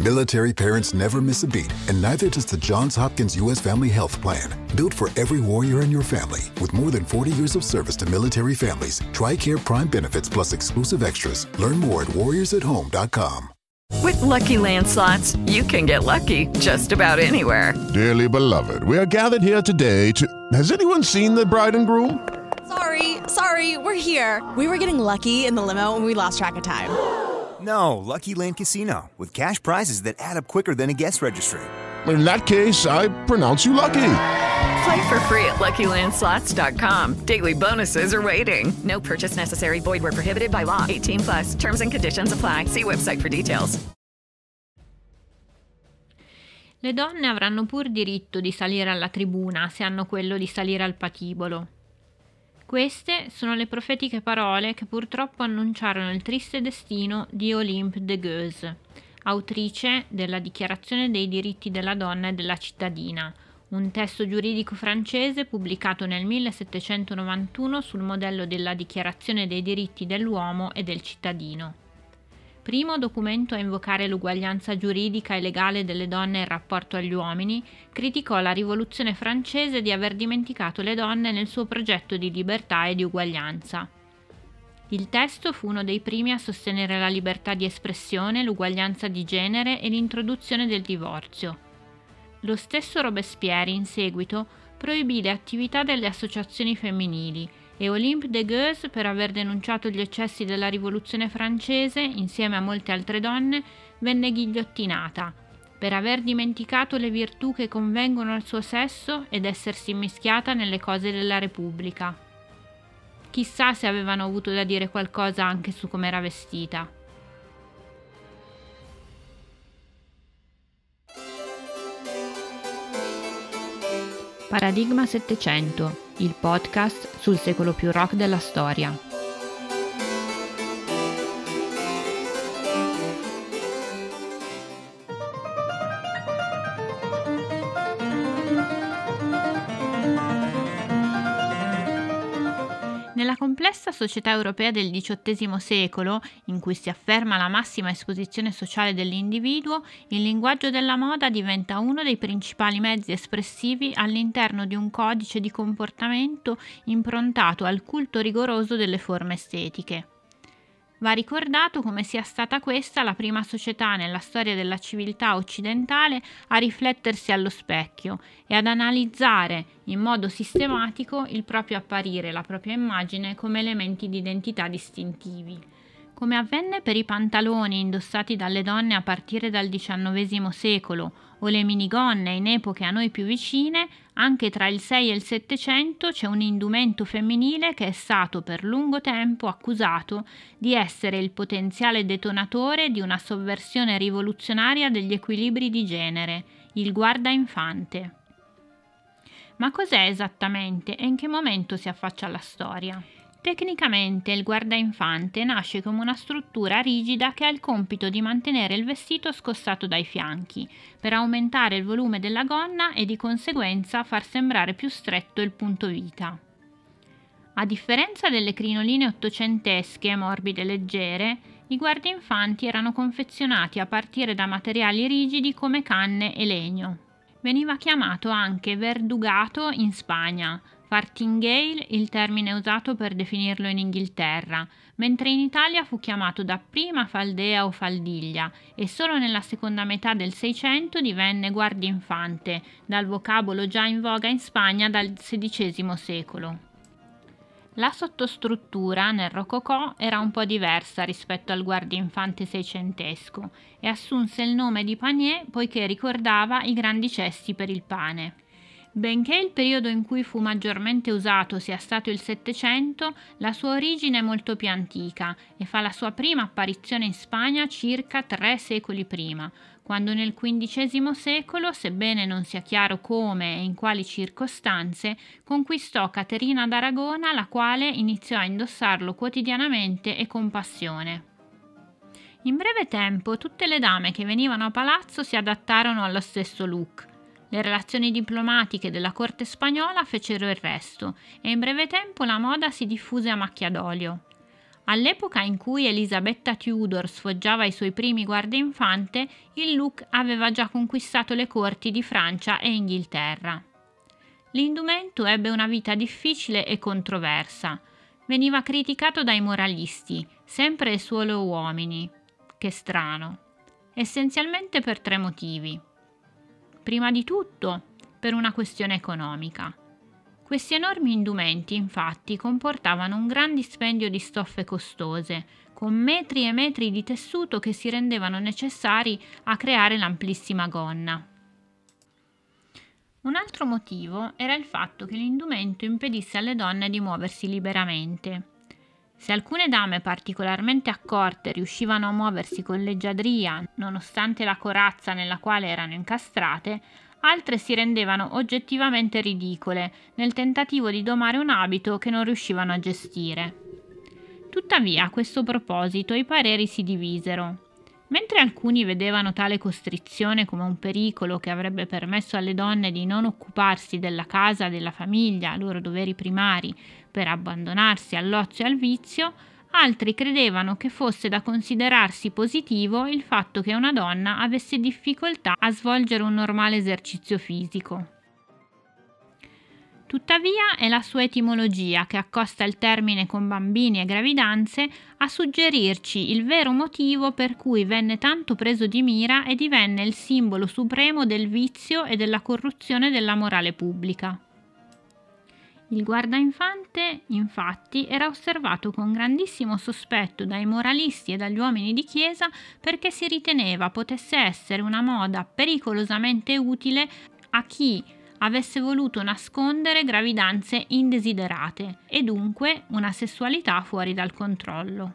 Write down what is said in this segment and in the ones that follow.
Military parents never miss a beat, and neither does the Johns Hopkins U.S. Family Health Plan. Built for every warrior in your family, with more than 40 years of service to military families, TRICARE Prime benefits plus exclusive extras. Learn more at warriorsathome.com. With Lucky Land slots, you can get lucky just about anywhere. Dearly beloved, we are gathered here today to. Has anyone seen the bride and groom? Sorry, sorry, we're here. We were getting lucky in the limo and we lost track of time. No, Lucky Land Casino, with cash prizes that add up quicker than a guest registry. In that case, I pronounce you lucky. Play for free at LuckyLandSlots.com. Daily bonuses are waiting. No purchase necessary. Void where prohibited by law. 18 plus. Terms and conditions apply. See website for details. Le donne avranno pur diritto di salire alla tribuna se hanno quello di salire al patibolo. Queste sono le profetiche parole che purtroppo annunciarono il triste destino di Olympe de Geuze, autrice della Dichiarazione dei diritti della donna e della cittadina, un testo giuridico francese pubblicato nel 1791 sul modello della Dichiarazione dei diritti dell'uomo e del cittadino. Primo documento a invocare l'uguaglianza giuridica e legale delle donne in rapporto agli uomini, criticò la rivoluzione francese di aver dimenticato le donne nel suo progetto di libertà e di uguaglianza. Il testo fu uno dei primi a sostenere la libertà di espressione, l'uguaglianza di genere e l'introduzione del divorzio. Lo stesso Robespierre in seguito proibì le attività delle associazioni femminili e Olympe de Geuze, per aver denunciato gli eccessi della rivoluzione francese, insieme a molte altre donne, venne ghigliottinata, per aver dimenticato le virtù che convengono al suo sesso ed essersi mischiata nelle cose della Repubblica. Chissà se avevano avuto da dire qualcosa anche su come era vestita. Paradigma 700, il podcast sul secolo più rock della storia. Nella complessa società europea del XVIII secolo, in cui si afferma la massima esposizione sociale dell'individuo, il linguaggio della moda diventa uno dei principali mezzi espressivi all'interno di un codice di comportamento improntato al culto rigoroso delle forme estetiche. Va ricordato come sia stata questa la prima società nella storia della civiltà occidentale a riflettersi allo specchio e ad analizzare in modo sistematico il proprio apparire la propria immagine come elementi di identità distintivi. Come avvenne per i pantaloni indossati dalle donne a partire dal XIX secolo o le minigonne in epoche a noi più vicine, anche tra il 6 e il 700 c'è un indumento femminile che è stato per lungo tempo accusato di essere il potenziale detonatore di una sovversione rivoluzionaria degli equilibri di genere, il guardainfante. Ma cos'è esattamente e in che momento si affaccia alla storia? Tecnicamente il guardainfante nasce come una struttura rigida che ha il compito di mantenere il vestito scossato dai fianchi, per aumentare il volume della gonna e di conseguenza far sembrare più stretto il punto vita. A differenza delle crinoline ottocentesche morbide e leggere, i guardainfanti erano confezionati a partire da materiali rigidi come canne e legno. Veniva chiamato anche verdugato in Spagna, Fartingale il termine usato per definirlo in Inghilterra, mentre in Italia fu chiamato dapprima faldea o faldiglia e solo nella seconda metà del Seicento divenne guardiinfante, dal vocabolo già in voga in Spagna dal XVI secolo. La sottostruttura nel Rococò era un po' diversa rispetto al guardiinfante seicentesco e assunse il nome di panier poiché ricordava i grandi cesti per il pane. Benché il periodo in cui fu maggiormente usato sia stato il Settecento, la sua origine è molto più antica e fa la sua prima apparizione in Spagna circa tre secoli prima, quando nel XV secolo, sebbene non sia chiaro come e in quali circostanze, conquistò Caterina d'Aragona, la quale iniziò a indossarlo quotidianamente e con passione. In breve tempo tutte le dame che venivano a palazzo si adattarono allo stesso look le relazioni diplomatiche della corte spagnola fecero il resto e in breve tempo la moda si diffuse a macchia d'olio. All'epoca in cui Elisabetta Tudor sfoggiava i suoi primi guardainfante, il look aveva già conquistato le corti di Francia e Inghilterra. L'indumento ebbe una vita difficile e controversa. Veniva criticato dai moralisti, sempre e solo uomini. Che strano. Essenzialmente per tre motivi. Prima di tutto, per una questione economica. Questi enormi indumenti, infatti, comportavano un gran dispendio di stoffe costose, con metri e metri di tessuto che si rendevano necessari a creare l'amplissima gonna. Un altro motivo era il fatto che l'indumento impedisse alle donne di muoversi liberamente. Se alcune dame particolarmente accorte riuscivano a muoversi con leggiadria, nonostante la corazza nella quale erano incastrate, altre si rendevano oggettivamente ridicole nel tentativo di domare un abito che non riuscivano a gestire. Tuttavia, a questo proposito i pareri si divisero. Mentre alcuni vedevano tale costrizione come un pericolo che avrebbe permesso alle donne di non occuparsi della casa, della famiglia, loro doveri primari, per abbandonarsi all'ozio e al vizio, Altri credevano che fosse da considerarsi positivo il fatto che una donna avesse difficoltà a svolgere un normale esercizio fisico. Tuttavia è la sua etimologia che accosta il termine con bambini e gravidanze a suggerirci il vero motivo per cui venne tanto preso di mira e divenne il simbolo supremo del vizio e della corruzione della morale pubblica. Il guardainfante, infatti, era osservato con grandissimo sospetto dai moralisti e dagli uomini di chiesa perché si riteneva potesse essere una moda pericolosamente utile a chi avesse voluto nascondere gravidanze indesiderate e dunque una sessualità fuori dal controllo.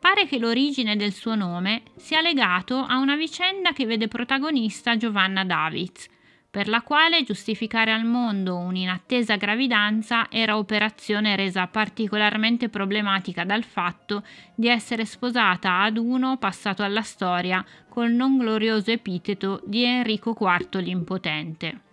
Pare che l'origine del suo nome sia legato a una vicenda che vede protagonista Giovanna Davids, per la quale giustificare al mondo un'inattesa gravidanza era operazione resa particolarmente problematica dal fatto di essere sposata ad uno passato alla storia col non glorioso epiteto di Enrico IV l'Impotente.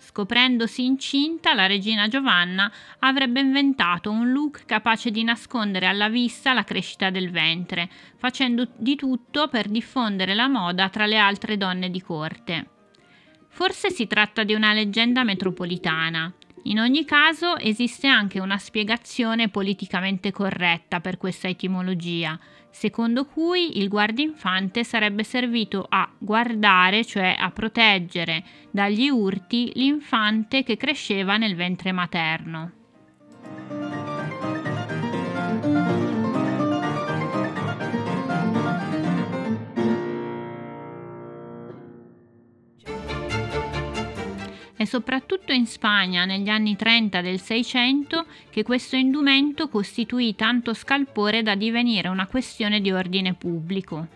Scoprendosi incinta, la regina Giovanna avrebbe inventato un look capace di nascondere alla vista la crescita del ventre, facendo di tutto per diffondere la moda tra le altre donne di corte. Forse si tratta di una leggenda metropolitana. In ogni caso esiste anche una spiegazione politicamente corretta per questa etimologia, secondo cui il guardinfante sarebbe servito a guardare, cioè a proteggere dagli urti l'infante che cresceva nel ventre materno. È soprattutto in Spagna negli anni 30 del Seicento che questo indumento costituì tanto scalpore da divenire una questione di ordine pubblico.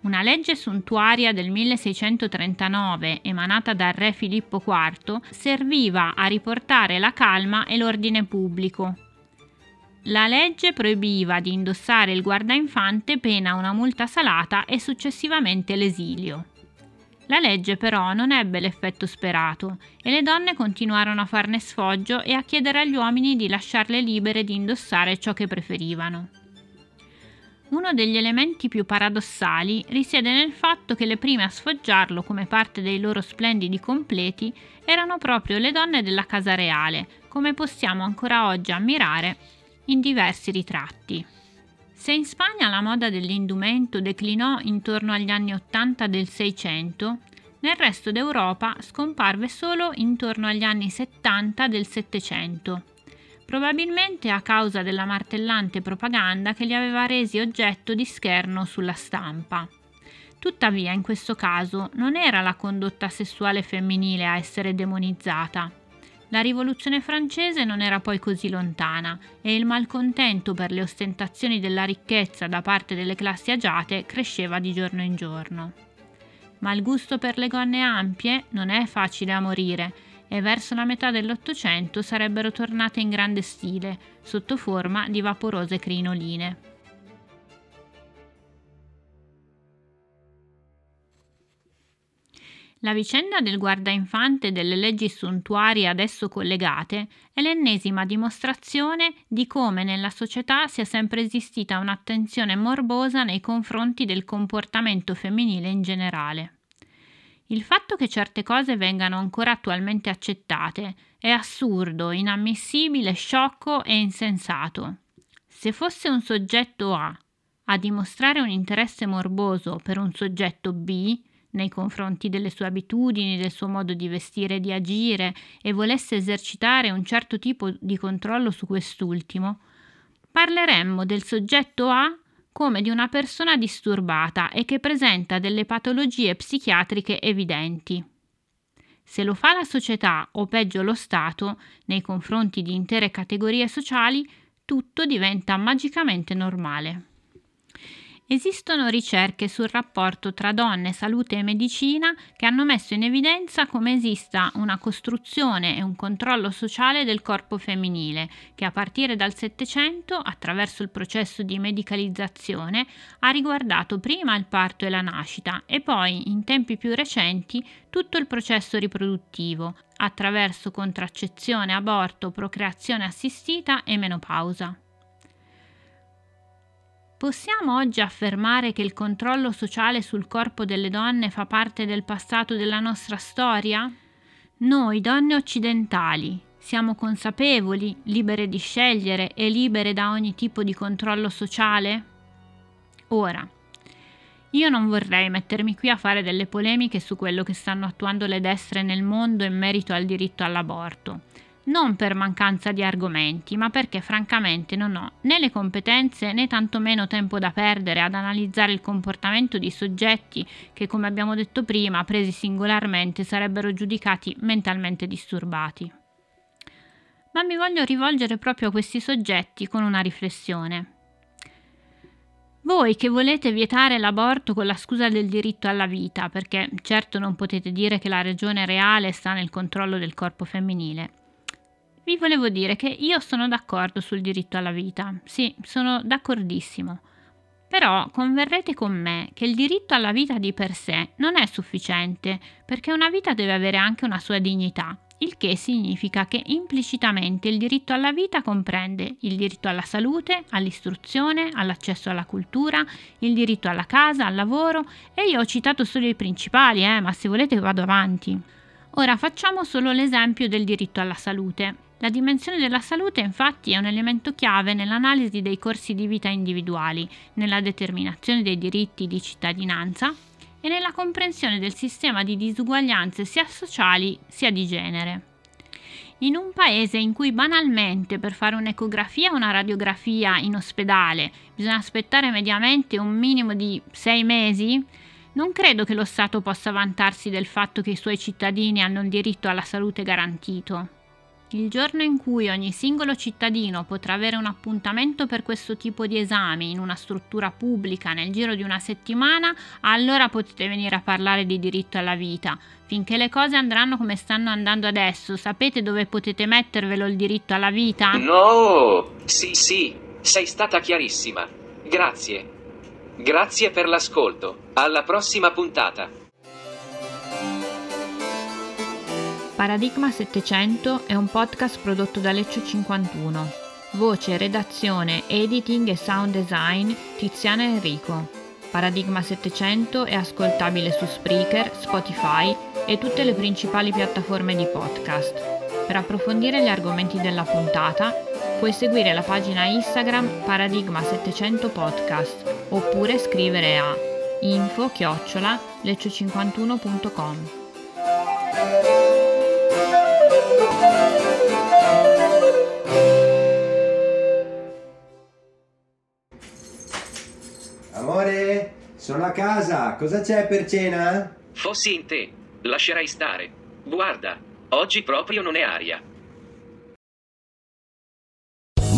Una legge suntuaria del 1639, emanata dal re Filippo IV, serviva a riportare la calma e l'ordine pubblico. La legge proibiva di indossare il guardainfante pena una multa salata e successivamente l'esilio. La legge però non ebbe l'effetto sperato e le donne continuarono a farne sfoggio e a chiedere agli uomini di lasciarle libere di indossare ciò che preferivano. Uno degli elementi più paradossali risiede nel fatto che le prime a sfoggiarlo come parte dei loro splendidi completi erano proprio le donne della casa reale, come possiamo ancora oggi ammirare in diversi ritratti. Se in Spagna la moda dell'indumento declinò intorno agli anni 80 del Seicento, nel resto d'Europa scomparve solo intorno agli anni 70 del Settecento, probabilmente a causa della martellante propaganda che li aveva resi oggetto di scherno sulla stampa. Tuttavia, in questo caso, non era la condotta sessuale femminile a essere demonizzata, la rivoluzione francese non era poi così lontana e il malcontento per le ostentazioni della ricchezza da parte delle classi agiate cresceva di giorno in giorno. Ma il gusto per le gonne ampie non è facile a morire e verso la metà dell'Ottocento sarebbero tornate in grande stile, sotto forma di vaporose crinoline. La vicenda del guardainfante e delle leggi suntuarie adesso collegate è l'ennesima dimostrazione di come nella società sia sempre esistita un'attenzione morbosa nei confronti del comportamento femminile in generale. Il fatto che certe cose vengano ancora attualmente accettate è assurdo, inammissibile, sciocco e insensato. Se fosse un soggetto A a dimostrare un interesse morboso per un soggetto B, nei confronti delle sue abitudini, del suo modo di vestire e di agire e volesse esercitare un certo tipo di controllo su quest'ultimo, parleremmo del soggetto A come di una persona disturbata e che presenta delle patologie psichiatriche evidenti. Se lo fa la società o peggio lo Stato nei confronti di intere categorie sociali, tutto diventa magicamente normale. Esistono ricerche sul rapporto tra donne, salute e medicina che hanno messo in evidenza come esista una costruzione e un controllo sociale del corpo femminile, che a partire dal Settecento, attraverso il processo di medicalizzazione, ha riguardato prima il parto e la nascita e poi, in tempi più recenti, tutto il processo riproduttivo, attraverso contraccezione, aborto, procreazione assistita e menopausa. Possiamo oggi affermare che il controllo sociale sul corpo delle donne fa parte del passato della nostra storia? Noi, donne occidentali, siamo consapevoli, libere di scegliere e libere da ogni tipo di controllo sociale? Ora, io non vorrei mettermi qui a fare delle polemiche su quello che stanno attuando le destre nel mondo in merito al diritto all'aborto non per mancanza di argomenti, ma perché francamente non ho né le competenze né tantomeno tempo da perdere ad analizzare il comportamento di soggetti che, come abbiamo detto prima, presi singolarmente sarebbero giudicati mentalmente disturbati. Ma mi voglio rivolgere proprio a questi soggetti con una riflessione. Voi che volete vietare l'aborto con la scusa del diritto alla vita, perché certo non potete dire che la ragione reale sta nel controllo del corpo femminile, vi volevo dire che io sono d'accordo sul diritto alla vita, sì, sono d'accordissimo. Però converrete con me che il diritto alla vita di per sé non è sufficiente, perché una vita deve avere anche una sua dignità, il che significa che implicitamente il diritto alla vita comprende il diritto alla salute, all'istruzione, all'accesso alla cultura, il diritto alla casa, al lavoro e io ho citato solo i principali, eh, ma se volete vado avanti. Ora facciamo solo l'esempio del diritto alla salute. La dimensione della salute infatti è un elemento chiave nell'analisi dei corsi di vita individuali, nella determinazione dei diritti di cittadinanza e nella comprensione del sistema di disuguaglianze sia sociali sia di genere. In un paese in cui banalmente per fare un'ecografia o una radiografia in ospedale bisogna aspettare mediamente un minimo di sei mesi, non credo che lo Stato possa vantarsi del fatto che i suoi cittadini hanno il diritto alla salute garantito. Il giorno in cui ogni singolo cittadino potrà avere un appuntamento per questo tipo di esami in una struttura pubblica nel giro di una settimana, allora potete venire a parlare di diritto alla vita. Finché le cose andranno come stanno andando adesso, sapete dove potete mettervelo il diritto alla vita? No! Sì, sì, sei stata chiarissima. Grazie. Grazie per l'ascolto. Alla prossima puntata. Paradigma 700 è un podcast prodotto da Leccio 51. Voce, redazione, editing e sound design Tiziana Enrico. Paradigma 700 è ascoltabile su Spreaker, Spotify e tutte le principali piattaforme di podcast. Per approfondire gli argomenti della puntata puoi seguire la pagina Instagram Paradigma 700 Podcast oppure scrivere a info chiocciola leccio51.com. Amore, sono a casa, cosa c'è per cena? Fossi in te, lascerai stare. Guarda, oggi proprio non è aria.